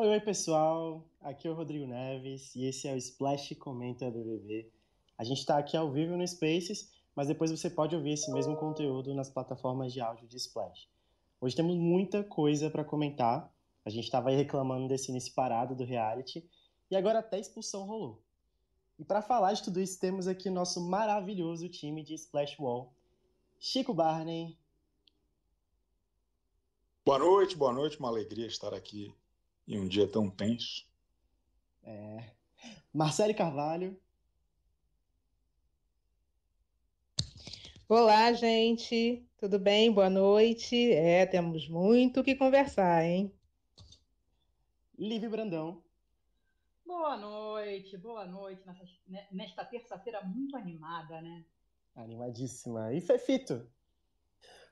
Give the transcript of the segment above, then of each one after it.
Oi, oi pessoal, aqui é o Rodrigo Neves e esse é o Splash Comenta BBB. A gente está aqui ao vivo no Spaces, mas depois você pode ouvir esse mesmo conteúdo nas plataformas de áudio de Splash. Hoje temos muita coisa para comentar. A gente estava aí reclamando desse início parado do reality e agora até expulsão rolou. E para falar de tudo isso, temos aqui nosso maravilhoso time de Splash Wall. Chico Barney. Boa noite, boa noite, uma alegria estar aqui em um dia tão tenso. É. Marcele Carvalho. Olá, gente. Tudo bem? Boa noite. É, temos muito o que conversar, hein? Live Brandão. Boa noite, boa noite nessa, nesta terça-feira muito animada, né? Animadíssima. E Fefito?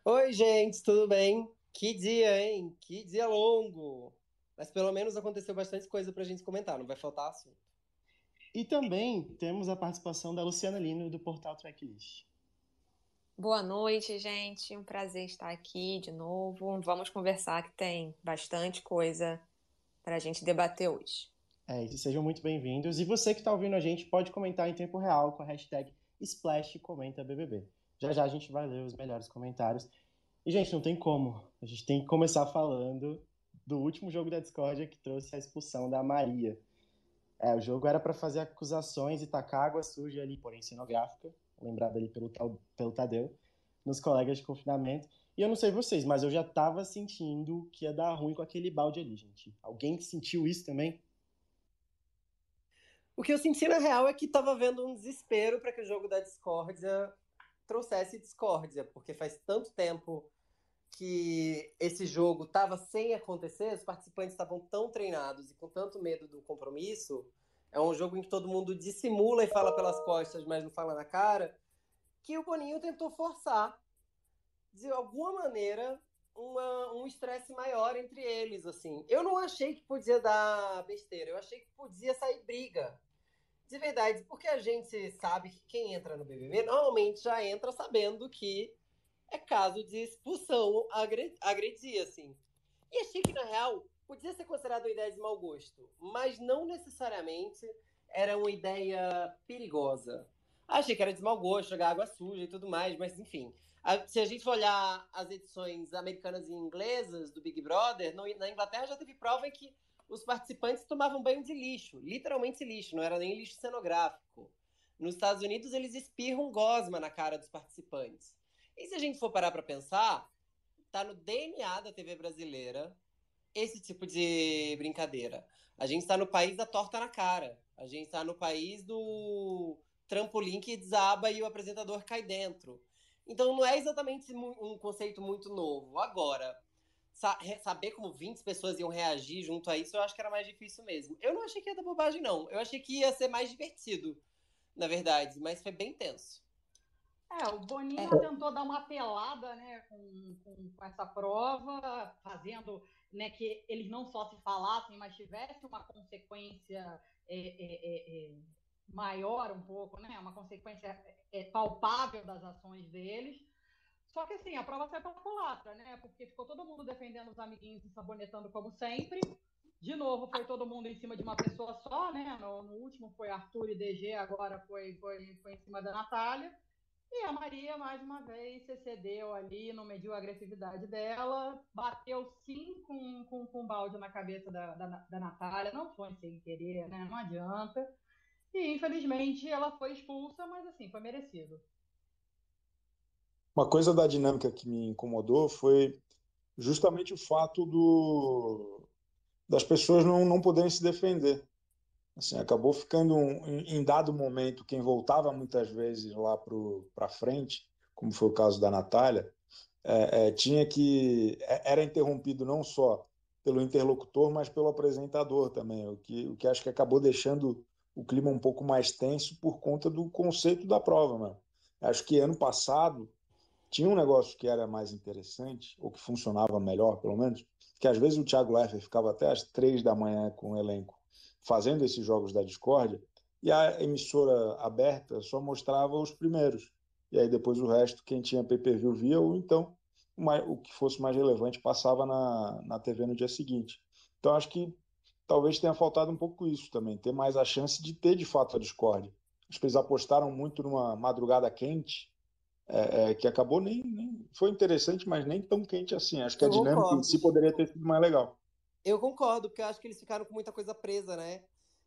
Oi, gente, tudo bem? Que dia, hein? Que dia longo. Mas pelo menos aconteceu bastante coisa pra gente comentar, não vai faltar assunto. E também temos a participação da Luciana Lino do portal Tracklist. Boa noite, gente. Um prazer estar aqui de novo. Vamos conversar que tem bastante coisa para a gente debater hoje. É, e sejam muito bem-vindos. E você que está ouvindo a gente pode comentar em tempo real com a hashtag SplashComentaBBB. Já já a gente vai ler os melhores comentários. E, gente, não tem como. A gente tem que começar falando do último jogo da Discordia que trouxe a expulsão da Maria. É, o jogo era para fazer acusações e tacar água suja ali, porém cenográfica, lembrado ali pelo, pelo Tadeu, nos colegas de confinamento. E eu não sei vocês, mas eu já tava sentindo que ia dar ruim com aquele balde ali, gente. Alguém sentiu isso também? O que eu senti na real é que tava vendo um desespero para que o jogo da discórdia trouxesse discórdia, porque faz tanto tempo que esse jogo estava sem acontecer, os participantes estavam tão treinados e com tanto medo do compromisso. É um jogo em que todo mundo dissimula e fala pelas costas, mas não fala na cara. Que o Boninho tentou forçar, de alguma maneira, uma, um estresse maior entre eles. assim. Eu não achei que podia dar besteira, eu achei que podia sair briga. De verdade, porque a gente sabe que quem entra no BBB normalmente já entra sabendo que é caso de expulsão, agredir, assim. E achei que, na real, podia ser considerado uma ideia de mau gosto, mas não necessariamente era uma ideia perigosa. Achei que era de mau gosto, jogar água suja e tudo mais, mas enfim. A, se a gente olhar as edições americanas e inglesas do Big Brother, no, na Inglaterra já teve prova em que os participantes tomavam banho de lixo, literalmente lixo, não era nem lixo cenográfico. Nos Estados Unidos, eles espirram gosma na cara dos participantes. E se a gente for parar para pensar, tá no DNA da TV brasileira esse tipo de brincadeira. A gente está no país da torta na cara. A gente está no país do trampolim que desaba e o apresentador cai dentro. Então não é exatamente um conceito muito novo. Agora, saber como 20 pessoas iam reagir junto a isso, eu acho que era mais difícil mesmo. Eu não achei que ia dar bobagem, não. Eu achei que ia ser mais divertido, na verdade, mas foi bem tenso. É, o Boninho é. tentou dar uma pelada né, com, com, com, essa prova, fazendo né, que eles não só se falassem, mas tivesse uma consequência é, é, é, é maior um pouco, né, uma consequência é, palpável das ações deles. Só que assim, a prova saiu pela culatra, né? Porque ficou todo mundo defendendo os amiguinhos e sabonetando como sempre. De novo, foi todo mundo em cima de uma pessoa só, né? No, no último foi Arthur e DG, agora foi, foi, foi em cima da Natália. E a Maria, mais uma vez, se cedeu ali, não mediu a agressividade dela, bateu sim com, com, com um balde na cabeça da, da, da Natália, não foi sem querer, né? Não adianta. E infelizmente ela foi expulsa, mas assim, foi merecido. Uma coisa da dinâmica que me incomodou foi justamente o fato do, das pessoas não, não poderem se defender. Assim, acabou ficando um, em dado momento quem voltava muitas vezes lá para frente, como foi o caso da Natália, é, é, tinha que é, era interrompido não só pelo interlocutor, mas pelo apresentador também, o que, o que acho que acabou deixando o clima um pouco mais tenso por conta do conceito da prova, mano. Acho que ano passado tinha um negócio que era mais interessante, ou que funcionava melhor, pelo menos, que às vezes o Thiago Leifert ficava até às três da manhã com o elenco fazendo esses jogos da Discord, e a emissora aberta só mostrava os primeiros. E aí depois o resto, quem tinha pay-per-view via, ou então o que fosse mais relevante passava na, na TV no dia seguinte. Então acho que talvez tenha faltado um pouco isso também, ter mais a chance de ter de fato a discórdia. Acho que eles apostaram muito numa madrugada quente, é, é, que acabou nem, nem, Foi interessante, mas nem tão quente assim. Acho que eu a dinâmica em si poderia ter sido mais legal. Eu concordo, porque eu acho que eles ficaram com muita coisa presa, né?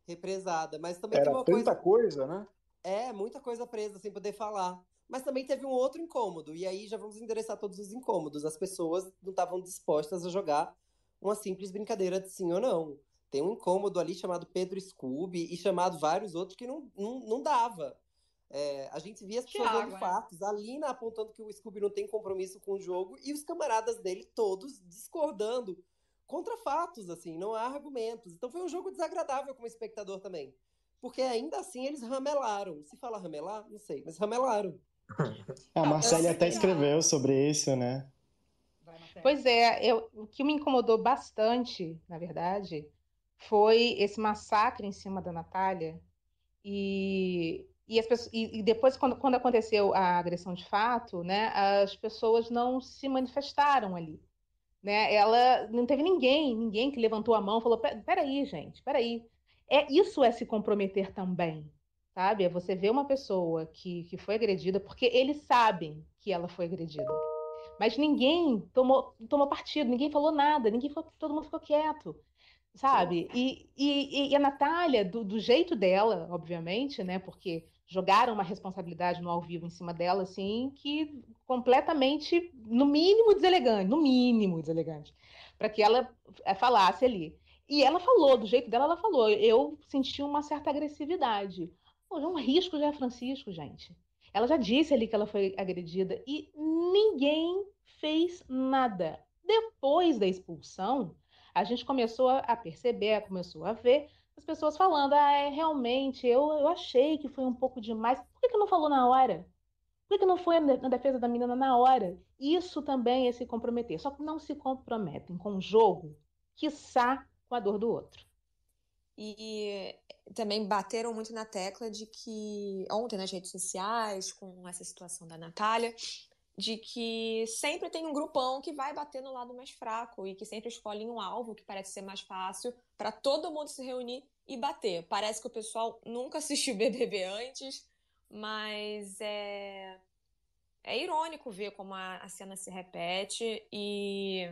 Represada. Mas também Era tem uma tanta coisa... coisa, né? É, muita coisa presa sem poder falar. Mas também teve um outro incômodo, e aí já vamos endereçar todos os incômodos. As pessoas não estavam dispostas a jogar uma simples brincadeira de sim ou não. Tem um incômodo ali chamado Pedro Scooby e chamado vários outros que não, não, não dava. É, a gente via as pessoas dando fatos, a Lina apontando que o Scooby não tem compromisso com o jogo e os camaradas dele todos discordando contra fatos, assim, não há argumentos. Então foi um jogo desagradável como espectador também. Porque ainda assim eles ramelaram. Se fala ramelar, não sei, mas ramelaram. A Marcela até escreveu sobre isso, né? Pois é, eu, o que me incomodou bastante, na verdade, foi esse massacre em cima da Natália. E, e, as pessoas, e, e depois, quando, quando aconteceu a agressão de fato, né, as pessoas não se manifestaram ali. Né? Ela não teve ninguém, ninguém que levantou a mão e falou: peraí, gente, peraí. É, isso é se comprometer também, sabe? É você ver uma pessoa que, que foi agredida, porque eles sabem que ela foi agredida. Mas ninguém tomou, tomou partido, ninguém falou nada, ninguém todo mundo ficou quieto sabe? E, e, e a Natália, do, do, jeito dela, obviamente, né? Porque jogaram uma responsabilidade no ao vivo em cima dela, assim, que completamente, no mínimo, deselegante, no mínimo deselegante, para que ela eh, falasse ali. E ela falou, do jeito dela, ela falou. Eu senti uma certa agressividade. Pô, é um risco já é Francisco, gente. Ela já disse ali que ela foi agredida e ninguém fez nada. Depois da expulsão, a gente começou a perceber, começou a ver as pessoas falando, ah, é, realmente, eu, eu achei que foi um pouco demais. Por que, que não falou na hora? Por que, que não foi na defesa da menina na hora? Isso também é se comprometer. Só que não se comprometem com o jogo, quiçá com a dor do outro. E também bateram muito na tecla de que ontem nas redes sociais, com essa situação da Natália, de que sempre tem um grupão que vai bater no lado mais fraco e que sempre escolhe um alvo que parece ser mais fácil para todo mundo se reunir e bater. Parece que o pessoal nunca assistiu BBB antes, mas é é irônico ver como a, a cena se repete e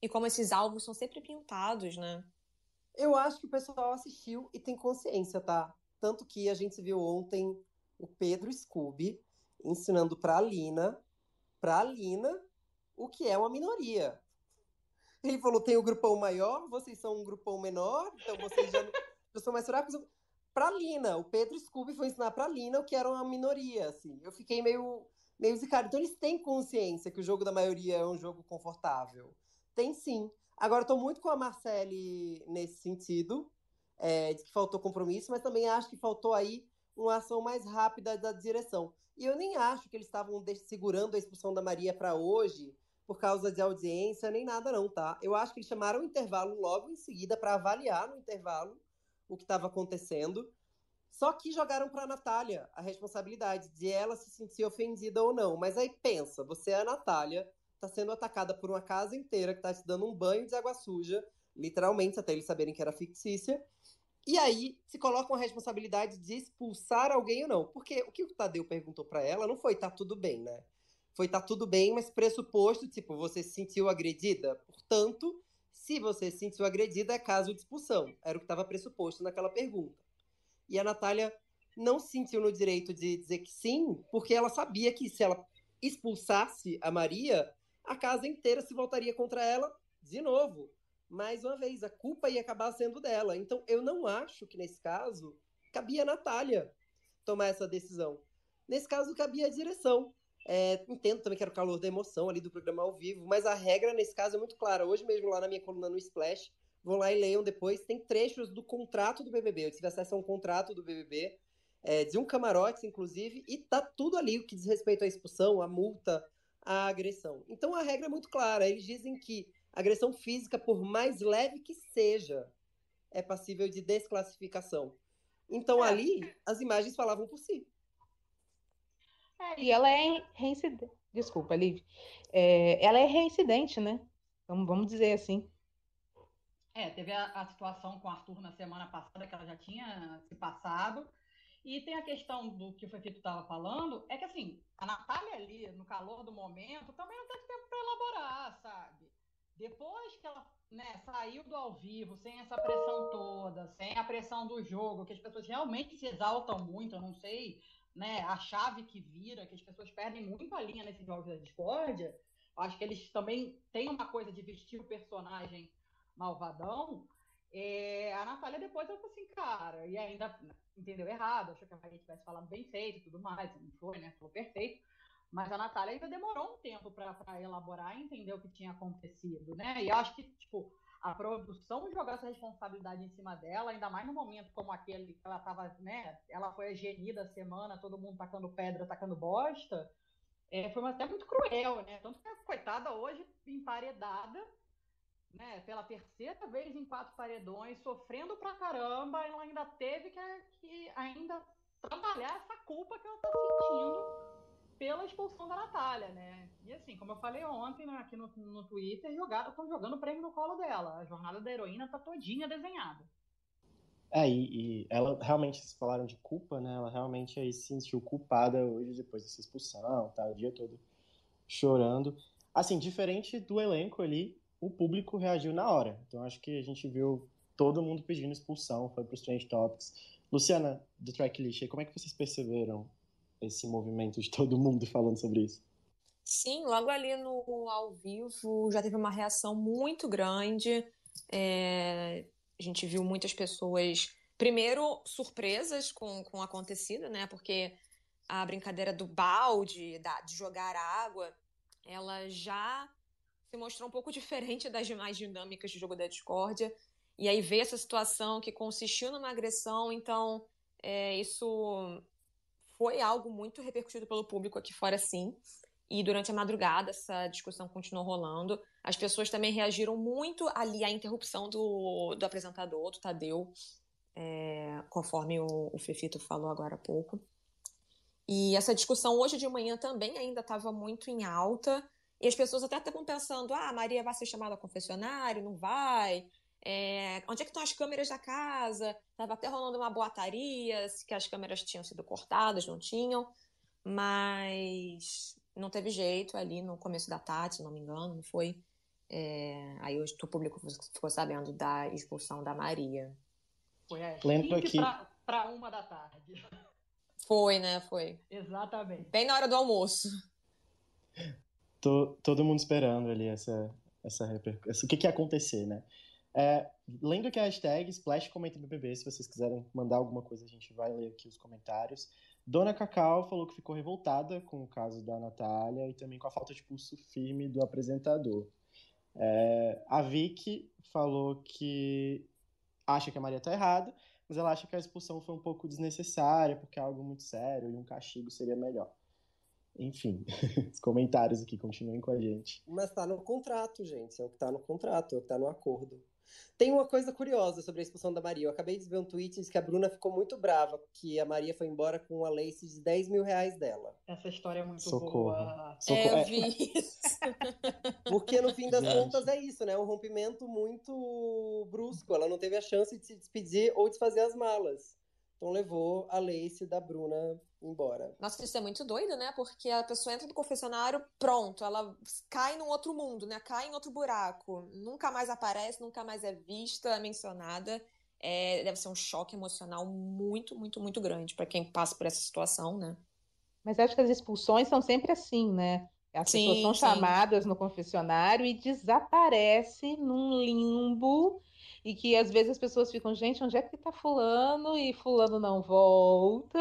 e como esses alvos são sempre pintados, né? Eu acho que o pessoal assistiu e tem consciência, tá? Tanto que a gente viu ontem o Pedro Scooby ensinando para a Lina para a Lina o que é uma minoria. Ele falou: tem o um grupão maior, vocês são um grupão menor, então vocês já, já são mais fracos. Para Lina, o Pedro Scooby foi ensinar para Lina o que era uma minoria. Assim. Eu fiquei meio, meio zicado. Então eles têm consciência que o jogo da maioria é um jogo confortável. Tem sim. Agora, estou muito com a Marcele nesse sentido, é, de que faltou compromisso, mas também acho que faltou aí uma ação mais rápida da direção. E eu nem acho que eles estavam segurando a expulsão da Maria para hoje por causa de audiência, nem nada não, tá? Eu acho que eles chamaram o intervalo logo em seguida para avaliar no intervalo o que estava acontecendo. Só que jogaram para a Natália a responsabilidade de ela se sentir ofendida ou não. Mas aí pensa, você é a Natália, está sendo atacada por uma casa inteira que está te dando um banho de água suja, literalmente, até eles saberem que era fictícia. E aí se coloca a responsabilidade de expulsar alguém ou não. Porque o que o Tadeu perguntou para ela não foi tá tudo bem, né? Foi tá tudo bem, mas pressuposto, tipo, você se sentiu agredida. Portanto, se você se sentiu agredida, é caso de expulsão. Era o que estava pressuposto naquela pergunta. E a Natália não se sentiu no direito de dizer que sim, porque ela sabia que se ela expulsasse a Maria, a casa inteira se voltaria contra ela de novo mais uma vez, a culpa ia acabar sendo dela. Então, eu não acho que nesse caso cabia a Natália tomar essa decisão. Nesse caso, cabia a direção. É, entendo também que era o calor da emoção ali do programa ao vivo, mas a regra nesse caso é muito clara. Hoje mesmo, lá na minha coluna no Splash, vão lá e leiam depois, tem trechos do contrato do BBB. Eu tive acesso a um contrato do BBB, é, de um camarote, inclusive, e tá tudo ali o que diz respeito à expulsão, à multa, à agressão. Então a regra é muito clara. Eles dizem que Agressão física, por mais leve que seja, é passível de desclassificação. Então, é. ali, as imagens falavam por si. É, e ela é reincidente. Desculpa, Liv. É, ela é reincidente, né? Vamos, vamos dizer assim. É, teve a, a situação com o Arthur na semana passada, que ela já tinha se passado. E tem a questão do que o Fefito estava falando, é que assim, a Natália ali, no calor do momento, também não teve tempo para elaborar, sabe? Depois que ela né, saiu do ao vivo, sem essa pressão toda, sem a pressão do jogo, que as pessoas realmente se exaltam muito, eu não sei, né, a chave que vira, que as pessoas perdem muito a linha nesse jogo da discórdia. Acho que eles também têm uma coisa de vestir o personagem malvadão. É, a Natália depois ela falou assim, cara, e ainda entendeu errado, achou que a Maria tivesse falado bem feito e tudo mais, não foi, né? Falou perfeito. Mas a Natália ainda demorou um tempo para elaborar e entender o que tinha acontecido, né? E acho que, tipo, a produção jogar essa responsabilidade em cima dela, ainda mais no momento como aquele que ela estava, né? Ela foi a geni da semana, todo mundo tacando pedra, tacando bosta. É, foi até muito cruel, né? Tanto que a coitada hoje emparedada, né? Pela terceira vez em quatro paredões, sofrendo pra caramba, ela ainda teve que, que ainda trabalhar essa culpa que ela tá sentindo pela expulsão da Natália, né? E assim, como eu falei ontem né, aqui no, no Twitter, estão jogando o prêmio no colo dela. A jornada da heroína tá todinha desenhada. É, e, e ela realmente, vocês falaram de culpa, né? Ela realmente aí se sentiu culpada hoje depois dessa expulsão, tá? O dia todo chorando. Assim, diferente do elenco ali, o público reagiu na hora. Então acho que a gente viu todo mundo pedindo expulsão, foi para os Trend Topics. Luciana, do Tracklist, como é que vocês perceberam esse movimento de todo mundo falando sobre isso. Sim, logo ali no ao vivo já teve uma reação muito grande. É, a gente viu muitas pessoas, primeiro, surpresas com, com o acontecido, né? Porque a brincadeira do balde, da, de jogar água, ela já se mostrou um pouco diferente das demais dinâmicas do jogo da discórdia. E aí veio essa situação que consistiu numa agressão, então é, isso foi algo muito repercutido pelo público aqui fora, sim. E durante a madrugada essa discussão continuou rolando. As pessoas também reagiram muito ali à interrupção do, do apresentador, do Tadeu, é, conforme o, o Fefito falou agora há pouco. E essa discussão hoje de manhã também ainda estava muito em alta. E as pessoas até estavam pensando: ah, a Maria vai ser chamada a confessionário, não vai? É, onde é que estão as câmeras da casa? Tava até rolando uma boataria, que as câmeras tinham sido cortadas, não tinham. Mas não teve jeito ali no começo da tarde, se não me engano, não foi? É, aí hoje o público ficou sabendo da expulsão da Maria. Foi Lembro aqui para uma da tarde. Foi, né? Foi. Exatamente. Bem na hora do almoço. Tô, todo mundo esperando ali essa, essa repercussão. O que, que ia acontecer, né? É, lendo aqui a hashtag Splash Comenta BBB, se vocês quiserem mandar alguma coisa, a gente vai ler aqui os comentários. Dona Cacau falou que ficou revoltada com o caso da Natália e também com a falta de pulso firme do apresentador. É, a Vicky falou que acha que a Maria tá errada, mas ela acha que a expulsão foi um pouco desnecessária, porque é algo muito sério e um castigo seria melhor. Enfim, os comentários aqui continuem com a gente. Mas tá no contrato, gente. É o que tá no contrato, é o que tá no acordo. Tem uma coisa curiosa sobre a expulsão da Maria. Eu acabei de ver um tweet de que a Bruna ficou muito brava que a Maria foi embora com a Lace de 10 mil reais dela. Essa história é muito Socorro. boa. Socorro. É, eu vi isso. Porque no fim das contas é isso, né? Um rompimento muito brusco. Ela não teve a chance de se despedir ou de fazer as malas. Então levou a Lace da Bruna embora. Nossa, isso é muito doido, né? Porque a pessoa entra no confessionário, pronto, ela cai num outro mundo, né? Cai em outro buraco. Nunca mais aparece, nunca mais é vista, mencionada. É, deve ser um choque emocional muito, muito, muito grande para quem passa por essa situação, né? Mas acho que as expulsões são sempre assim, né? As sim, pessoas são sim. chamadas no confessionário e desaparece num limbo e que às vezes as pessoas ficam, gente, onde é que tá fulano? E fulano não volta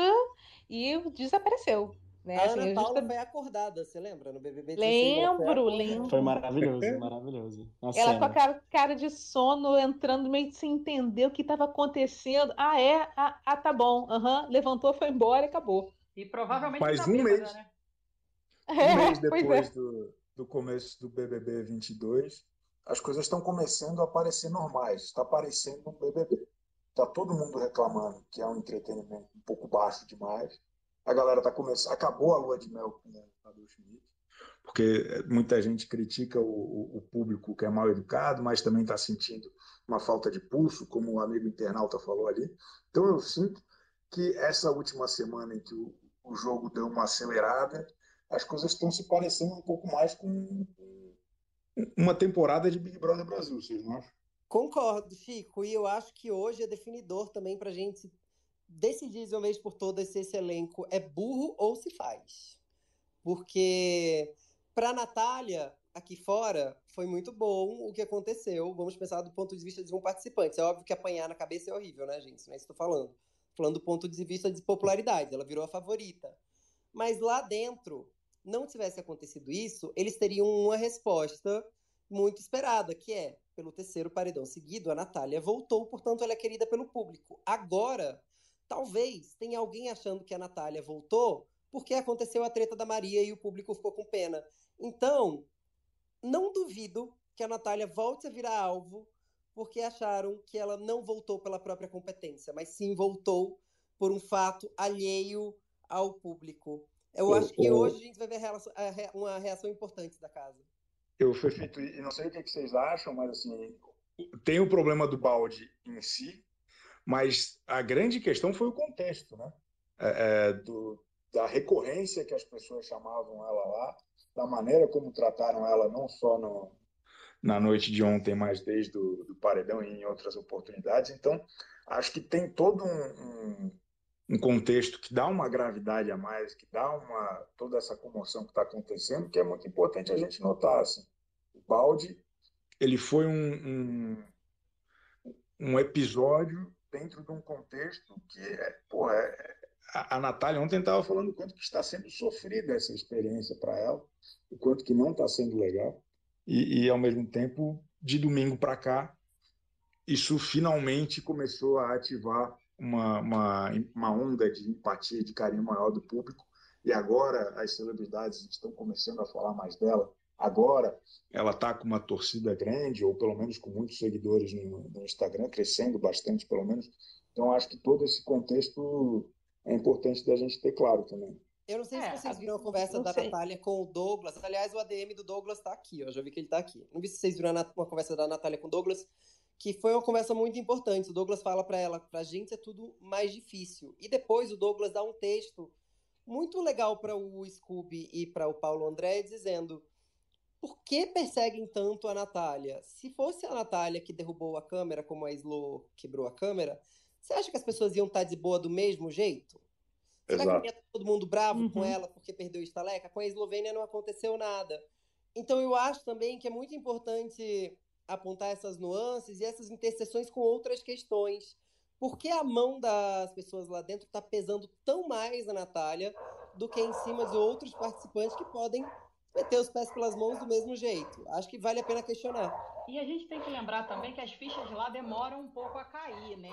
e desapareceu. Né? A Ana assim, Paula foi acordada, você lembra? No BBB Lembro, lembro. Foi maravilhoso, maravilhoso. Ela cena. com a cara, cara, de sono, entrando meio sem entender o que estava acontecendo. Ah, é? Ah, ah tá bom. Uhum. Levantou, foi embora e acabou. E provavelmente Faz tá um bêbada, mês. Né? Um mês É, depois é. do, do começo do BBB 22, as coisas estão começando a parecer normais. Está parecendo um BBB. Está todo mundo reclamando que é um entretenimento um pouco baixo demais. A galera está começando. Acabou a lua de mel com o Cadu Schmidt, porque muita gente critica o, o, o público que é mal educado, mas também está sentindo uma falta de pulso, como o amigo internauta falou ali. Então eu sinto que essa última semana em que o, o jogo deu uma acelerada, as coisas estão se parecendo um pouco mais com uma temporada de Big Brother Brasil, vocês não acham? Concordo, Chico, e eu acho que hoje é definidor também para a gente decidir de uma vez por todas se esse elenco é burro ou se faz. Porque para Natália, aqui fora, foi muito bom o que aconteceu. Vamos pensar do ponto de vista de um participante. É óbvio que apanhar na cabeça é horrível, né, gente? Não é isso que estou falando. Falando do ponto de vista de popularidade, ela virou a favorita. Mas lá dentro, não tivesse acontecido isso, eles teriam uma resposta muito esperada, que é, pelo terceiro paredão seguido, a Natália voltou, portanto ela é querida pelo público. Agora, talvez tenha alguém achando que a Natália voltou porque aconteceu a treta da Maria e o público ficou com pena. Então, não duvido que a Natália volte a virar alvo porque acharam que ela não voltou pela própria competência, mas sim voltou por um fato alheio ao público. Eu acho que hoje a gente vai ver uma reação importante da casa. Eu, feito e não sei o que vocês acham, mas assim, tem o problema do balde em si, mas a grande questão foi o contexto, né? É, é, do, da recorrência que as pessoas chamavam ela lá, da maneira como trataram ela, não só no, na noite de ontem, mas desde o do paredão e em outras oportunidades. Então, acho que tem todo um, um, um contexto que dá uma gravidade a mais, que dá uma toda essa comoção que está acontecendo, que é muito importante a gente notar. Assim. O balde ele foi um, um, um episódio dentro de um contexto que é, porra, é, a, a Natália ontem estava falando o quanto que está sendo sofrida essa experiência para ela, o quanto que não está sendo legal, e, e ao mesmo tempo, de domingo para cá, isso finalmente começou a ativar uma, uma, uma onda de empatia, de carinho maior do público. E agora as celebridades estão começando a falar mais dela. Agora ela está com uma torcida grande, ou pelo menos com muitos seguidores no, no, Instagram, crescendo bastante, pelo menos. Então acho que todo esse contexto é importante da gente ter claro também. Eu não sei é, se vocês viram a conversa da sei. Natália com o Douglas. Aliás, o ADM do Douglas está aqui, ó. Já vi que ele está aqui. Não vi se vocês viram uma conversa da Natália com o Douglas que foi uma conversa muito importante. O Douglas fala para ela, para a gente é tudo mais difícil. E depois o Douglas dá um texto muito legal para o Scooby e para o Paulo André, dizendo: por que perseguem tanto a Natália? Se fosse a Natália que derrubou a câmera, como a Slo quebrou a câmera, você acha que as pessoas iam estar tá de boa do mesmo jeito? Será Exato. que ia todo mundo bravo uhum. com ela porque perdeu o estaleca? Com a Eslovênia não aconteceu nada. Então eu acho também que é muito importante apontar essas nuances e essas interseções com outras questões. Por que a mão das pessoas lá dentro está pesando tão mais na Natália do que em cima de outros participantes que podem meter os pés pelas mãos do mesmo jeito? Acho que vale a pena questionar. E a gente tem que lembrar também que as fichas lá demoram um pouco a cair, né?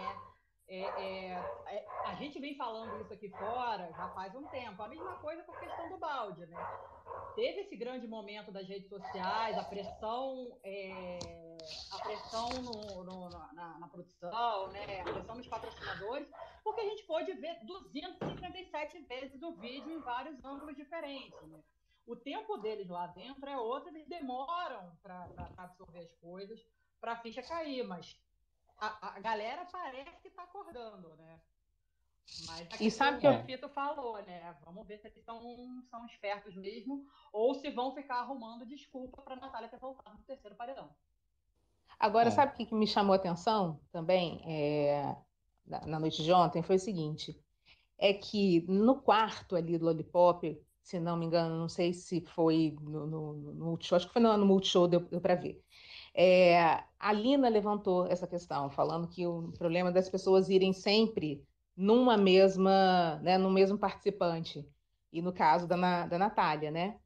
É, é, é, a gente vem falando isso aqui fora já faz um tempo. A mesma coisa com a questão do balde, né? Teve esse grande momento das redes sociais, a pressão, é, a pressão no, no, na, na, produção, né? a pressão nos patrocinadores, porque a gente pôde ver 257 vezes o vídeo em vários ângulos diferentes. Né? O tempo deles lá dentro é outro, eles demoram para absorver as coisas, para a ficha cair, mas a, a galera parece que está acordando, né? Mas e sabe o que o Fito falou, né? Vamos ver se eles são, são espertos mesmo ou se vão ficar arrumando desculpa para Natália ter voltado no terceiro paredão. Agora, é. sabe o que me chamou a atenção também é, na noite de ontem? Foi o seguinte: é que no quarto ali do Lollipop, se não me engano, não sei se foi no, no, no Multishow, acho que foi no, no Multishow, deu, deu para ver. É, a Lina levantou essa questão, falando que o problema das pessoas irem sempre numa mesma, né, no mesmo participante, e no caso da, da Natália, né?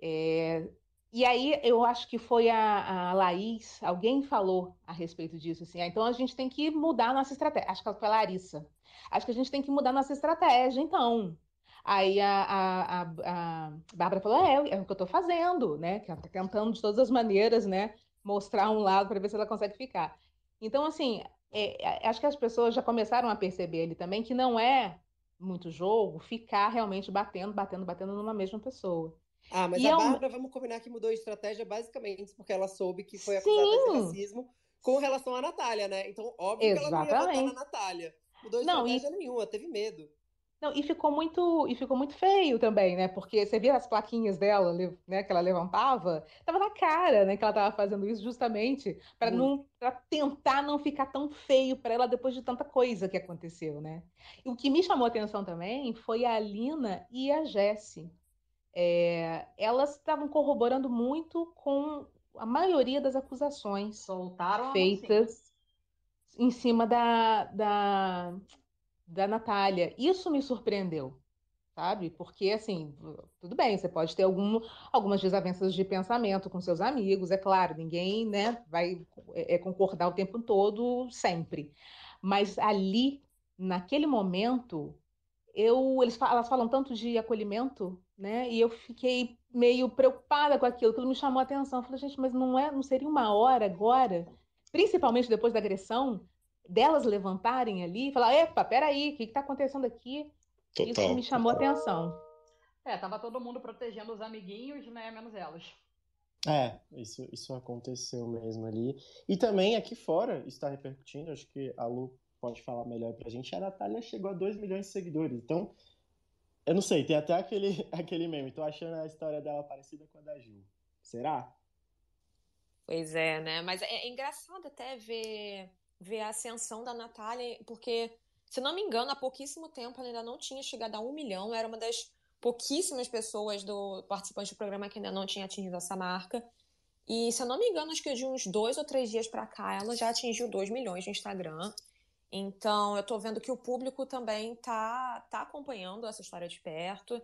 É, e aí eu acho que foi a, a Laís, alguém falou a respeito disso, assim, ah, então a gente tem que mudar nossa estratégia. Acho que foi a Larissa. Acho que a gente tem que mudar nossa estratégia, então. Aí a, a, a, a Bárbara falou: é, é o que eu estou fazendo, né? Que ela está tentando de todas as maneiras, né? Mostrar um lado para ver se ela consegue ficar. Então, assim, é, é, acho que as pessoas já começaram a perceber ali também que não é muito jogo ficar realmente batendo, batendo, batendo numa mesma pessoa. Ah, mas e a é Bárbara, vamos combinar que mudou a estratégia basicamente porque ela soube que foi acusada Sim. de racismo com relação à Natália, né? Então, óbvio Exatamente. que ela não ia votar na Natália. Mudou não, estratégia e... nenhuma, teve medo. Não, e ficou muito, e ficou muito feio também, né? Porque você via as plaquinhas dela, né, que ela levantava, tava na cara, né, que ela tava fazendo isso justamente para não para tentar não ficar tão feio para ela depois de tanta coisa que aconteceu, né? E o que me chamou a atenção também foi a Lina e a Jessie. É, elas estavam corroborando muito com a maioria das acusações Soltaram feitas em cima da, da, da Natália. Isso me surpreendeu, sabe? Porque, assim, tudo bem, você pode ter algum, algumas desavenças de pensamento com seus amigos, é claro, ninguém né, vai é, é concordar o tempo todo, sempre. Mas ali, naquele momento, eu, eles, elas falam tanto de acolhimento, né? E eu fiquei meio preocupada com aquilo, aquilo me chamou a atenção. Eu falei, gente, mas não é, não seria uma hora agora, principalmente depois da agressão, delas levantarem ali e falar, epa, peraí, o que está acontecendo aqui? Total, Isso me chamou total. a atenção. É, tava todo mundo protegendo os amiguinhos, né, menos elas. É, isso, isso aconteceu mesmo ali. E também aqui fora está repercutindo, acho que a Lu pode falar melhor pra gente, a Natália chegou a 2 milhões de seguidores. Então, eu não sei, tem até aquele, aquele meme. Tô achando a história dela parecida com a da Ju. Será? Pois é, né? Mas é, é engraçado até ver, ver a ascensão da Natália, porque, se não me engano, há pouquíssimo tempo ela ainda não tinha chegado a um milhão. Era uma das pouquíssimas pessoas do participante do programa que ainda não tinha atingido essa marca. E, se eu não me engano, acho que de uns dois ou três dias para cá, ela já atingiu 2 milhões no Instagram. Então, eu estou vendo que o público também tá, tá acompanhando essa história de perto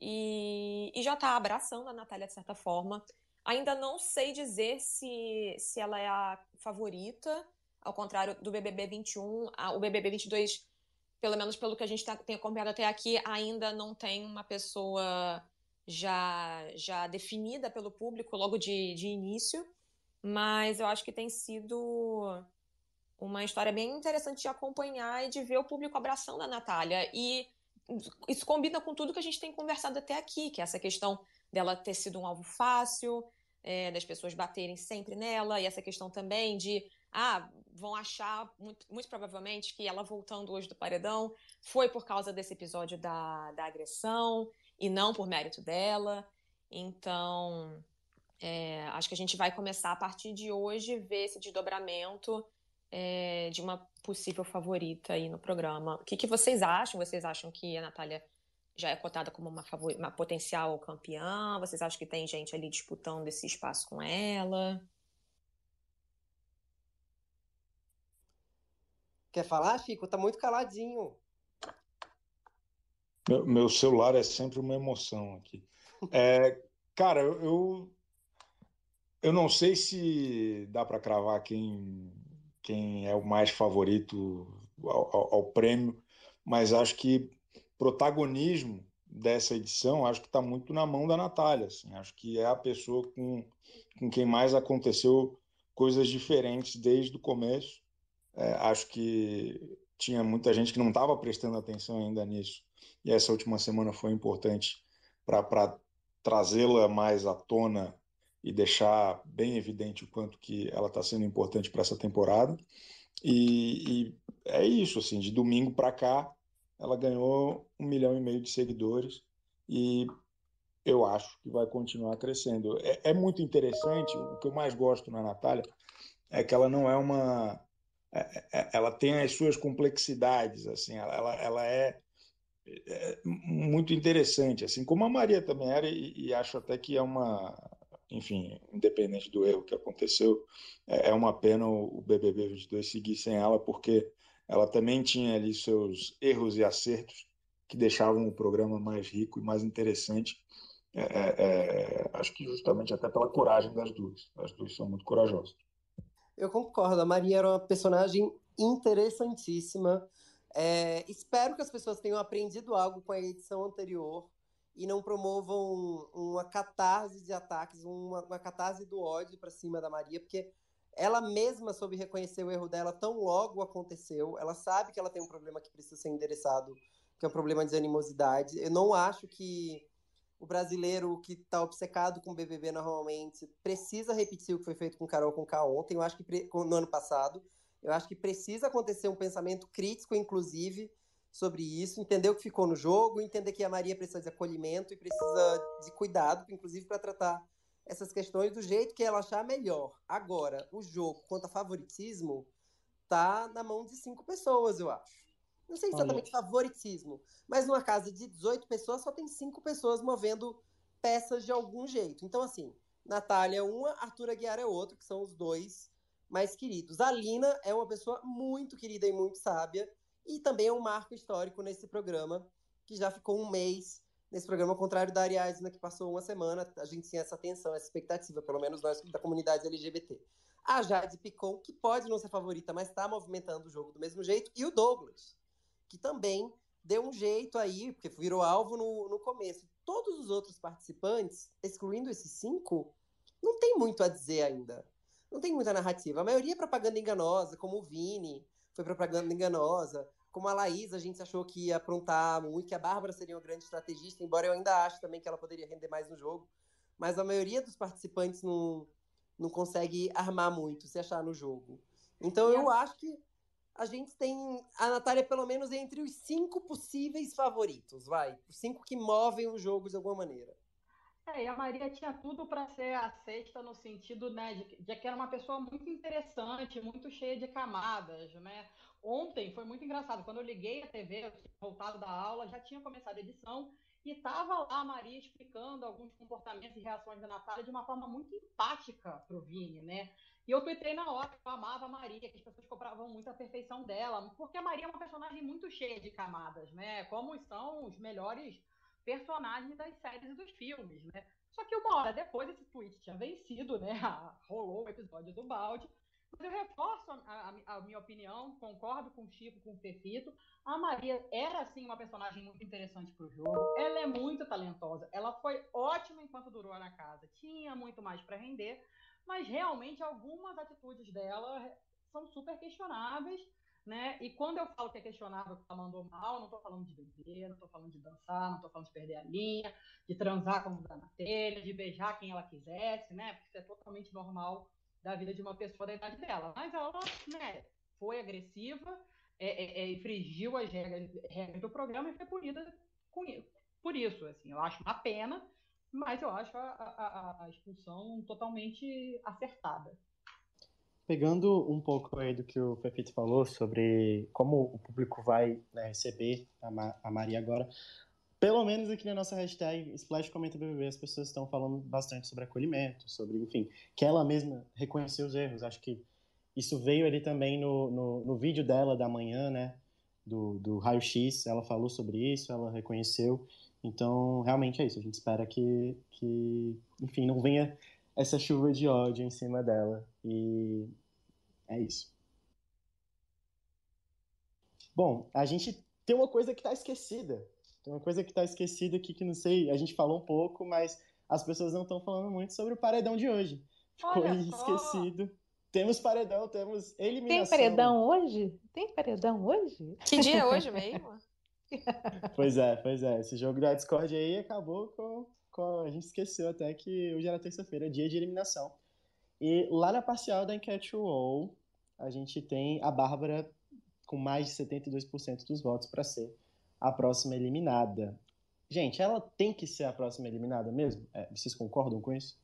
e, e já está abraçando a Natália de certa forma. Ainda não sei dizer se, se ela é a favorita, ao contrário do BBB 21. A, o BBB 22, pelo menos pelo que a gente tá, tem acompanhado até aqui, ainda não tem uma pessoa já, já definida pelo público logo de, de início. Mas eu acho que tem sido uma história bem interessante de acompanhar e de ver o público abraçando a Natália. E isso combina com tudo que a gente tem conversado até aqui, que é essa questão dela ter sido um alvo fácil, é, das pessoas baterem sempre nela, e essa questão também de, ah, vão achar muito, muito provavelmente que ela voltando hoje do paredão foi por causa desse episódio da, da agressão e não por mérito dela. Então, é, acho que a gente vai começar a partir de hoje ver esse desdobramento é, de uma possível favorita aí no programa. O que, que vocês acham? Vocês acham que a Natália já é cotada como uma, uma potencial campeã? Vocês acham que tem gente ali disputando esse espaço com ela? Quer falar, Chico? Tá muito caladinho. Meu, meu celular é sempre uma emoção aqui. É, cara, eu, eu não sei se dá para cravar quem quem é o mais favorito ao, ao, ao prêmio, mas acho que protagonismo dessa edição acho que está muito na mão da Natália. Assim. Acho que é a pessoa com, com quem mais aconteceu coisas diferentes desde o começo. É, acho que tinha muita gente que não estava prestando atenção ainda nisso. E essa última semana foi importante para trazê-la mais à tona e deixar bem evidente o quanto que ela está sendo importante para essa temporada. E, e, é isso, assim, de domingo para cá, ela ganhou um milhão e meio de seguidores e eu acho que vai continuar crescendo. É, é muito interessante, o que eu mais gosto na Natália é que ela não é uma... É, é, ela tem as suas complexidades, assim, ela, ela é, é muito interessante, assim como a Maria também era, e, e acho até que é uma enfim, independente do erro que aconteceu, é, é uma pena o BBB 22 seguir sem ela, porque ela também tinha ali seus erros e acertos que deixavam o programa mais rico e mais interessante. É, é, é, acho que justamente até pela coragem das duas. As duas são muito corajosas. Eu concordo. A Maria era uma personagem interessantíssima. É, espero que as pessoas tenham aprendido algo com a edição anterior e não promovam uma catarse de ataques, uma, uma catarse do ódio para cima da Maria, porque ela mesma soube reconhecer o erro dela tão logo aconteceu. Ela sabe que ela tem um problema que precisa ser endereçado, que é um problema de animosidade. Eu não acho que o brasileiro que está obcecado com BBB normalmente precisa repetir o que foi feito com Carol com K ontem, eu acho que no ano passado. Eu acho que precisa acontecer um pensamento crítico, inclusive, sobre isso, entender o que ficou no jogo, entender que a Maria precisa de acolhimento e precisa de cuidado, inclusive para tratar essas questões do jeito que ela achar melhor. Agora, o jogo quanto a favoritismo tá na mão de cinco pessoas, eu acho. Não sei exatamente Olha. favoritismo, mas numa casa de 18 pessoas só tem cinco pessoas movendo peças de algum jeito. Então, assim, Natália é uma, Arthur Aguiar é outro, que são os dois mais queridos. A Lina é uma pessoa muito querida e muito sábia, e também é um marco histórico nesse programa, que já ficou um mês nesse programa, ao contrário da Ariadna, que passou uma semana. A gente tinha essa tensão, essa expectativa, pelo menos nós da comunidade LGBT. A Jade Picon, que pode não ser favorita, mas está movimentando o jogo do mesmo jeito, e o Douglas, que também deu um jeito aí, porque virou alvo no, no começo. Todos os outros participantes, excluindo esses cinco, não tem muito a dizer ainda. Não tem muita narrativa. A maioria é propaganda enganosa, como o Vini foi propaganda enganosa. Como a Laís, a gente achou que ia aprontar muito, que a Bárbara seria uma grande estrategista, embora eu ainda ache também que ela poderia render mais no jogo. Mas a maioria dos participantes não, não consegue armar muito, se achar no jogo. Então eu acho que a gente tem a Natália pelo menos entre os cinco possíveis favoritos, vai. Os cinco que movem o jogo de alguma maneira. É, e a Maria tinha tudo para ser a sexta no sentido, né, de, de, que era uma pessoa muito interessante, muito cheia de camadas, né? Ontem foi muito engraçado, quando eu liguei a TV, voltado da aula, já tinha começado a edição, e estava lá a Maria explicando alguns comportamentos e reações da Natália de uma forma muito empática para o Vini, né? E eu tuitei na hora que eu amava a Maria, que as pessoas cobravam muito a perfeição dela, porque a Maria é uma personagem muito cheia de camadas, né? Como são os melhores personagens das séries e dos filmes, né? Só que uma hora depois esse tweet tinha vencido, né? Rolou o episódio do balde. Mas eu reforço a, a, a, minha opinião, concordo com o Chico, com o Pepito. A Maria era, sim, uma personagem muito interessante para o jogo. Ela é muito talentosa. Ela foi ótima enquanto durou na casa. Tinha muito mais para render mas realmente algumas atitudes dela são super questionáveis, né? E quando eu falo que é questionável que ela mandou mal, não estou falando de beber, não estou falando de dançar, não estou falando de perder a linha, de transar como dá na telha, de beijar quem ela quisesse, né? Porque isso é totalmente normal da vida de uma pessoa da idade dela. Mas ela, né, foi agressiva, é, é, é, infringiu as regras, regras, do programa e foi punida com, por isso. Assim, eu acho uma pena, mas eu acho a, a, a expulsão totalmente acertada. Pegando um pouco aí do que o Pepito falou sobre como o público vai né, receber a, Ma a Maria agora, pelo menos aqui na nossa hashtag Splash Comenta BBB, as pessoas estão falando bastante sobre acolhimento, sobre, enfim, que ela mesma reconheceu os erros. Acho que isso veio ali também no, no, no vídeo dela da manhã, né, do, do Raio X, ela falou sobre isso, ela reconheceu. Então, realmente é isso. A gente espera que, que enfim, não venha essa chuva de ódio em cima dela. E é isso. Bom, a gente tem uma coisa que está esquecida. Tem uma coisa que está esquecida aqui que não sei, a gente falou um pouco, mas as pessoas não estão falando muito sobre o paredão de hoje. Ficou esquecido. Temos paredão, temos eliminação. Tem paredão hoje? Tem paredão hoje? Que dia é hoje mesmo? Pois é, pois é. Esse jogo da Discord aí acabou com, com. A gente esqueceu até que hoje era terça-feira, dia de eliminação. E lá na parcial da enquete UOL, a gente tem a Bárbara com mais de 72% dos votos para ser a próxima eliminada. Gente, ela tem que ser a próxima eliminada mesmo? É, vocês concordam com isso?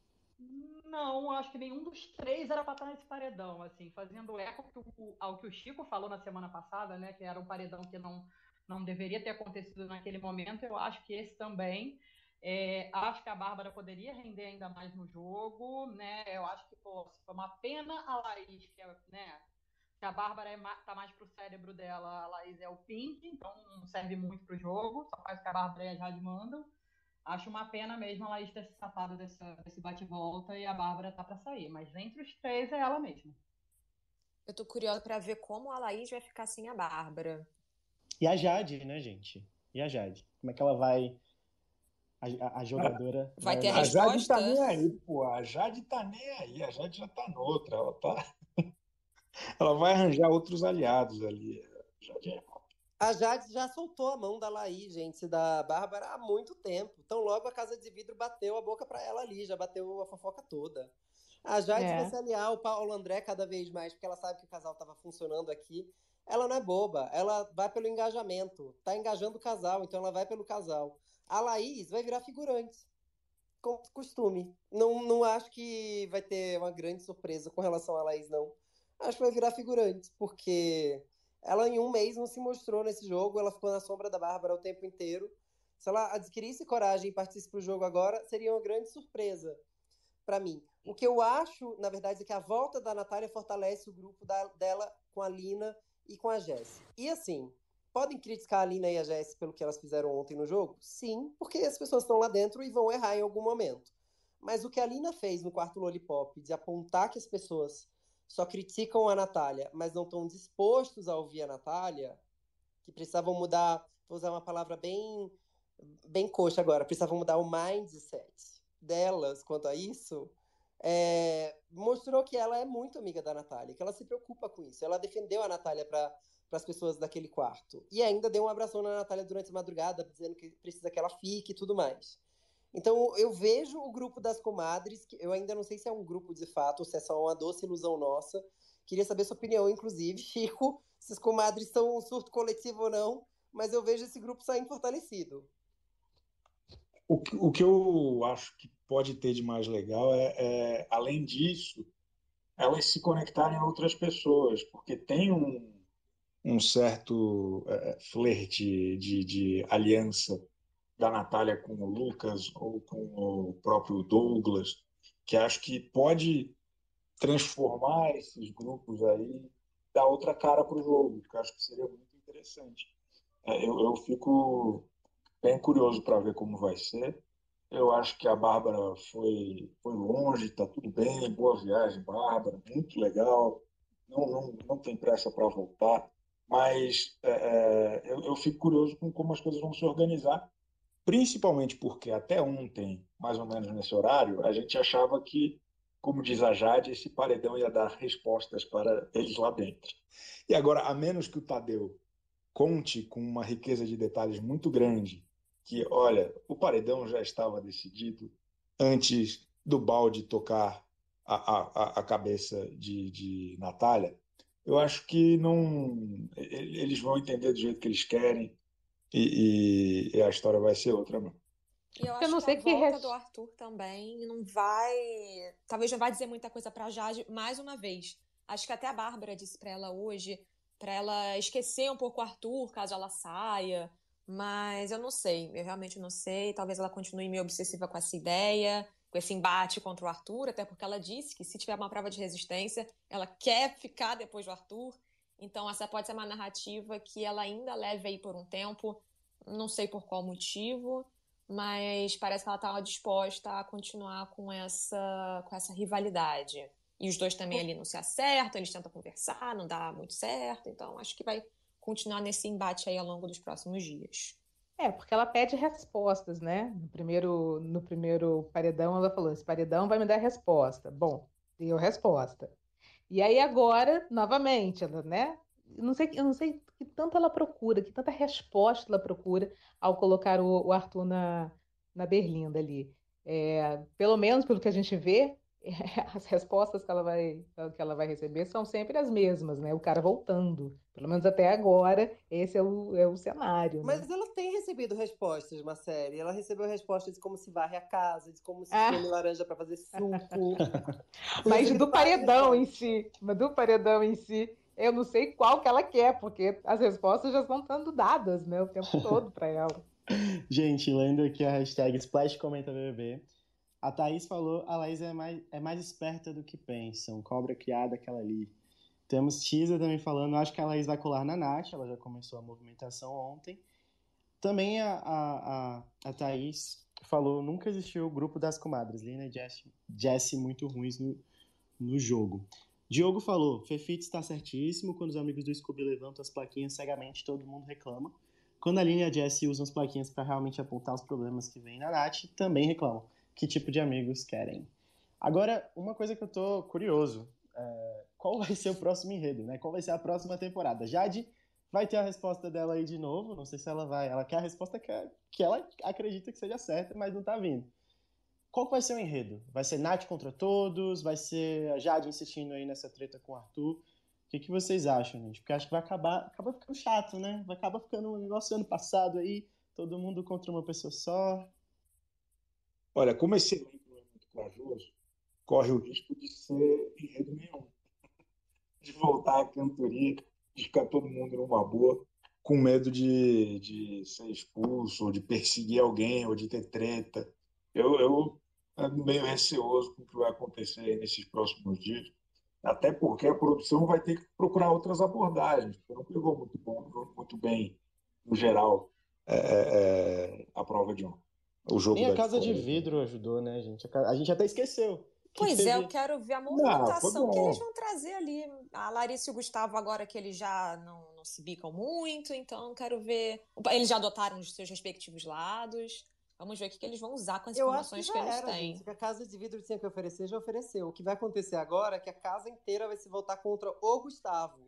Não, acho que nenhum dos três era para estar nesse paredão, assim, fazendo eco ao que o Chico falou na semana passada, né, que era um paredão que não não deveria ter acontecido naquele momento. Eu acho que esse também. É, acho que a Bárbara poderia render ainda mais no jogo, né? Eu acho que pô, foi uma pena a Laís, que, é, né, que a Bárbara é, tá mais pro cérebro dela, a Laís é o Pink, então não serve muito pro jogo, só faz o que a Bárbara e a Jade mandam. Acho uma pena mesmo a Laís ter se safado desse bate-volta e a Bárbara tá para sair, mas entre os três é ela mesma. Eu tô curiosa para ver como a Laís vai ficar sem a Bárbara. E a Jade, né, gente? E a Jade? Como é que ela vai. A, a jogadora. Vai, ter a resposta. A Jade tá nem aí, pô. A Jade tá nem aí. A Jade já tá noutra. Ela tá. ela vai arranjar outros aliados ali. Jade é A Jade já soltou a mão da Laís, gente, da Bárbara há muito tempo. Então logo a Casa de Vidro bateu a boca para ela ali, já bateu a fofoca toda. A Jade é. vai se aliar ao Paulo André cada vez mais, porque ela sabe que o casal estava funcionando aqui. Ela não é boba, ela vai pelo engajamento. Tá engajando o casal, então ela vai pelo casal. A Laís vai virar figurante. Com costume. Não, não acho que vai ter uma grande surpresa com relação a Laís, não. Acho que vai virar figurante, porque ela em um mês não se mostrou nesse jogo, ela ficou na sombra da Bárbara o tempo inteiro. Se ela adquirisse coragem e participasse pro jogo agora, seria uma grande surpresa para mim. O que eu acho, na verdade, é que a volta da Natália fortalece o grupo da, dela com a Lina e com a Jess. E assim, podem criticar a Lina e a Jess pelo que elas fizeram ontem no jogo? Sim, porque as pessoas estão lá dentro e vão errar em algum momento. Mas o que a Lina fez no quarto Lollipop, de apontar que as pessoas só criticam a Natália, mas não estão dispostos a ouvir a Natália, que precisavam mudar, vou usar uma palavra bem, bem coxa agora, precisavam mudar o mindset delas quanto a isso, é, mostrou que ela é muito amiga da Natália, que ela se preocupa com isso. Ela defendeu a Natália para as pessoas daquele quarto. E ainda deu um abração na Natália durante a madrugada, dizendo que precisa que ela fique e tudo mais. Então eu vejo o grupo das comadres, que eu ainda não sei se é um grupo de fato, ou se é só uma doce ilusão nossa. Queria saber sua opinião, inclusive, Chico, se as comadres são um surto coletivo ou não, mas eu vejo esse grupo saindo fortalecido. O que, o que eu acho que pode ter de mais legal é, é, além disso, elas se conectarem a outras pessoas, porque tem um, um certo é, flerte de, de aliança da Natália com o Lucas ou com o próprio Douglas, que acho que pode transformar esses grupos aí, dar outra cara para o jogo, que acho que seria muito interessante. É, eu, eu fico bem curioso para ver como vai ser. Eu acho que a Bárbara foi, foi longe, está tudo bem, boa viagem, Bárbara, muito legal. Não, não, não tem pressa para voltar, mas é, é, eu, eu, fico curioso com como as coisas vão se organizar principalmente porque até ontem, mais ou menos nesse horário, a gente achava que, como diz a Jade, esse paredão ia dar respostas para eles lá dentro. E agora, a menos que o Tadeu conte com uma riqueza de detalhes muito grande, que, olha, o paredão já estava decidido antes do balde tocar a, a, a cabeça de, de Natália, eu acho que não eles vão entender do jeito que eles querem e, e, e a história vai ser outra mesmo. E eu acho eu não que sei a que volta do Arthur também não vai. Talvez não vai dizer muita coisa pra Jade mais uma vez. Acho que até a Bárbara disse pra ela hoje, pra ela esquecer um pouco o Arthur, caso ela saia. Mas eu não sei, eu realmente não sei. Talvez ela continue meio obsessiva com essa ideia, com esse embate contra o Arthur, até porque ela disse que se tiver uma prova de resistência, ela quer ficar depois do Arthur. Então, essa pode ser uma narrativa que ela ainda leve aí por um tempo, não sei por qual motivo, mas parece que ela estava disposta a continuar com essa, com essa rivalidade. E os dois também ali não se acertam, eles tentam conversar, não dá muito certo, então acho que vai continuar nesse embate aí ao longo dos próximos dias. É, porque ela pede respostas, né? No primeiro, no primeiro paredão, ela falou: esse paredão vai me dar resposta. Bom, deu resposta. E aí agora, novamente, ela, né? Eu não sei, eu não sei que tanto ela procura, que tanta resposta ela procura ao colocar o, o Arthur na, na berlinda ali. É, pelo menos pelo que a gente vê, as respostas que ela vai que ela vai receber são sempre as mesmas, né? O cara voltando. Pelo menos até agora, esse é o, é o cenário. Né? Mas ela tem recebido respostas, Marcele. Ela recebeu respostas de como se varre a casa, de como se ah. come laranja para fazer suco. Mas do paredão em si, mas do paredão em si, eu não sei qual que ela quer, porque as respostas já estão sendo dadas, né, o tempo todo para ela. Gente, lendo aqui a hashtag Splash Comenta BBB, a Thaís falou, a Laís é mais, é mais esperta do que pensam, cobra criada aquela ali. Temos Tisa também falando, acho que a Laís vai colar na Nath, ela já começou a movimentação ontem. Também a, a, a, a Thaís falou, nunca existiu o grupo das comadres, Lina e Jesse muito ruins no, no jogo. Diogo falou, Fefite está certíssimo, quando os amigos do Scooby levantam as plaquinhas cegamente, todo mundo reclama. Quando a Lina e a Jessie usam as plaquinhas para realmente apontar os problemas que vem na Nath, também reclamam que tipo de amigos querem. Agora, uma coisa que eu tô curioso, é, qual vai ser o próximo enredo, né? Qual vai ser a próxima temporada? Jade vai ter a resposta dela aí de novo. Não sei se ela vai. Ela quer a resposta que, que ela acredita que seja certa, mas não tá vindo. Qual vai ser o enredo? Vai ser Nath contra todos? Vai ser a Jade insistindo aí nessa treta com o Arthur? O que, que vocês acham, gente? Porque acho que vai acabar, acaba ficando chato, né? Vai acabar ficando um negócio ano passado aí, todo mundo contra uma pessoa só. Olha, como esse elenco é muito corajoso, corre o risco de ser enredo nenhum. De voltar à cantoria, de ficar todo mundo numa boa, com medo de, de ser expulso, ou de perseguir alguém, ou de ter treta. Eu, eu meio receoso com o que vai acontecer nesses próximos dias, até porque a produção vai ter que procurar outras abordagens, não pegou muito, bom, muito bem, no geral, é, é, é a prova de ontem. O jogo Nem a Casa de Vidro ajudou, né, gente? A gente até esqueceu. Pois é, eu quero ver a movimentação não, que eles vão trazer ali. A Larissa e o Gustavo, agora que eles já não, não se bicam muito, então quero ver. Eles já adotaram os seus respectivos lados. Vamos ver o que, eles vão usar com as eu informações que, que, eles era, têm. Gente, a casa de vidro tinha que oferecer, já ofereceu. O que vai acontecer agora é que a casa inteira vai se voltar contra o Gustavo.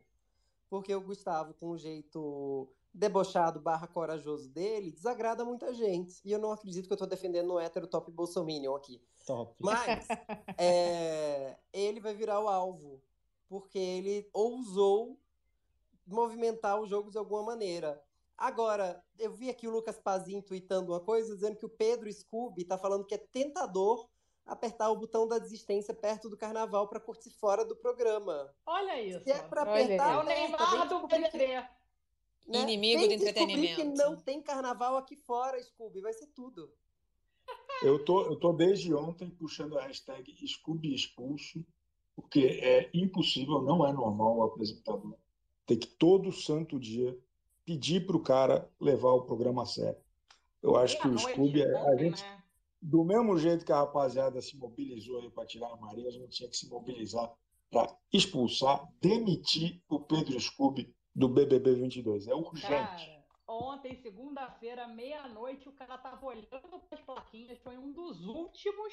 Porque o Gustavo, com o jeito debochado barra corajoso dele, desagrada muita gente. E eu não acredito que eu tô defendendo o hétero top bolsominion aqui. Top. Mas é, ele vai virar o alvo. Porque ele ousou movimentar o jogo de alguma maneira. Agora, eu vi aqui o Lucas Pazinho tweetando uma coisa, dizendo que o Pedro Scooby tá falando que é tentador apertar o botão da desistência perto do carnaval para curtir fora do programa. Olha isso. Se é para apertar, é o Neymar do BBB. Né? Inimigo do entretenimento. que não tem carnaval aqui fora, Scooby, vai ser tudo. Eu tô, eu tô desde ontem puxando a hashtag Scooby expulso, porque é impossível, não é normal o apresentador ter que todo santo dia pedir para o cara levar o programa a sério. Eu acho que o Scooby, é, a gente, né? do mesmo jeito que a rapaziada se mobilizou aí para tirar a Maria, a gente tinha que se mobilizar para expulsar, demitir o Pedro Scooby do BBB 22. É urgente. Cara, ontem, segunda-feira, meia-noite, o cara tava olhando para as plaquinhas, foi um dos últimos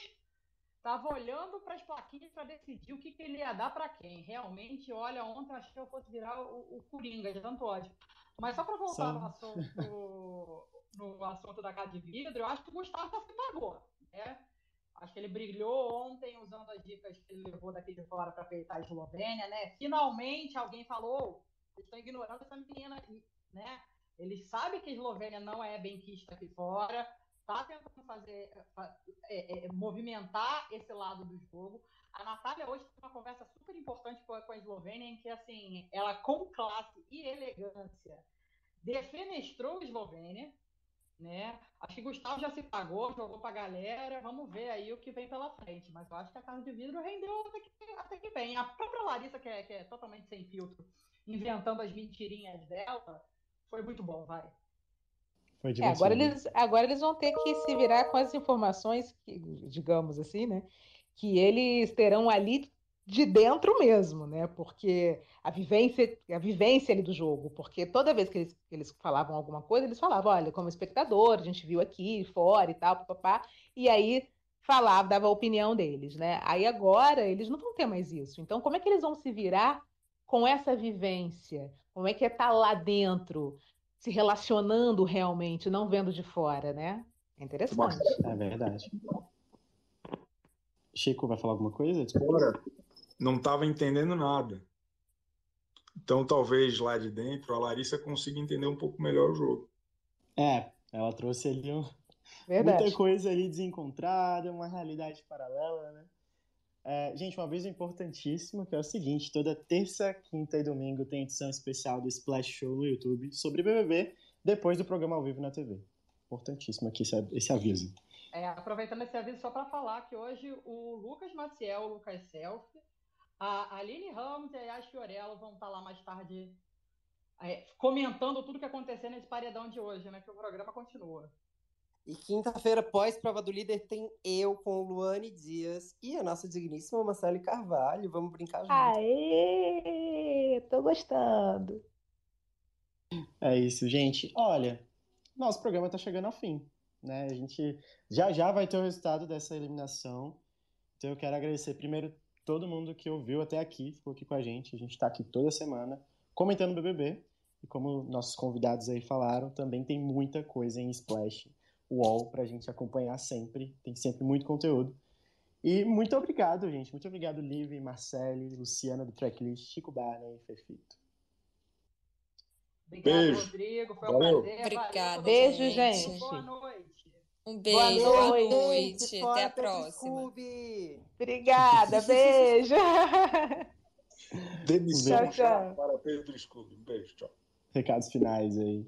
Tava olhando para as plaquinhas para decidir o que, que, ele ia dar para quem. Realmente, olha, ontem achei que eu fosse virar o, o Coringa, de tanto ódio. Mas só para voltar no assunto, no assunto da casa de vidro, eu acho que o Gustavo se pagou. Né? Acho que ele brilhou ontem usando as dicas que ele levou daqui de fora para peitar a Eslovênia, né? Finalmente alguém falou, eles estão ignorando essa menina, né? Eles sabem que a Eslovênia não é benquista aqui fora, tá tentando fazer, é, é, movimentar esse lado do jogo. A Natália hoje tem uma conversa super importante com a, com a Eslovênia, em que, assim, ela, com classe e elegância, defenestrou a Eslovênia, né? Acho que Gustavo já se pagou, jogou pra galera. Vamos ver aí o que vem pela frente. Mas eu acho que a casa de vidro rendeu até que, até que bem. A própria Larissa, que é, que é totalmente sem filtro, inventando as mentirinhas dela, foi muito bom, vai. É, agora, eles, agora eles vão ter que se virar com as informações, que, digamos assim, né? Que eles terão ali de dentro mesmo, né? Porque a vivência, a vivência ali do jogo, porque toda vez que eles, que eles falavam alguma coisa, eles falavam, olha, como espectador, a gente viu aqui, fora e tal, papá, e aí falava, dava a opinião deles, né? Aí agora eles não vão ter mais isso. Então, como é que eles vão se virar com essa vivência? Como é que é estar tá lá dentro, se relacionando realmente, não vendo de fora, né? É interessante. É verdade. Chico vai falar alguma coisa? Ora, não estava entendendo nada. Então, talvez lá de dentro a Larissa consiga entender um pouco melhor o jogo. É, ela trouxe ali um... muita coisa ali desencontrada, uma realidade paralela, né? É, gente, uma vez importantíssima que é o seguinte: toda terça, quinta e domingo tem edição especial do Splash Show no YouTube sobre BBB, depois do programa ao vivo na TV. Importantíssimo aqui esse, esse aviso. É, aproveitando esse aviso só para falar que hoje o Lucas Maciel, o Lucas Self, a Aline Ramos e a Yas Fiorello vão estar tá lá mais tarde é, comentando tudo que aconteceu nesse paredão de hoje, né? Que o programa continua. E quinta-feira, pós-prova do líder, tem eu com o Luane Dias e a nossa digníssima Marcele Carvalho. Vamos brincar junto. Aê! Tô gostando. É isso, gente. Olha, nosso programa tá chegando ao fim. Né? A gente já já vai ter o resultado dessa eliminação. Então eu quero agradecer primeiro todo mundo que ouviu até aqui, ficou aqui com a gente. A gente está aqui toda semana comentando o BBB. E como nossos convidados aí falaram, também tem muita coisa em Splash UOL para a gente acompanhar sempre. Tem sempre muito conteúdo. E muito obrigado, gente. Muito obrigado, Liv, Marcele, Luciana do Tracklist, Chico Barney e Fefito. Obrigado, Beijo. Rodrigo. Foi um Valeu. prazer. Obrigada, Beijo, gente. gente. Boa noite. Um Boa beijo, boa noite. noite. Fora Até a próxima. Scooby. Obrigada, beijo. Demissão Tchau, tchau. para Pedro Scooby. Um beijo, tchau. Recados finais aí.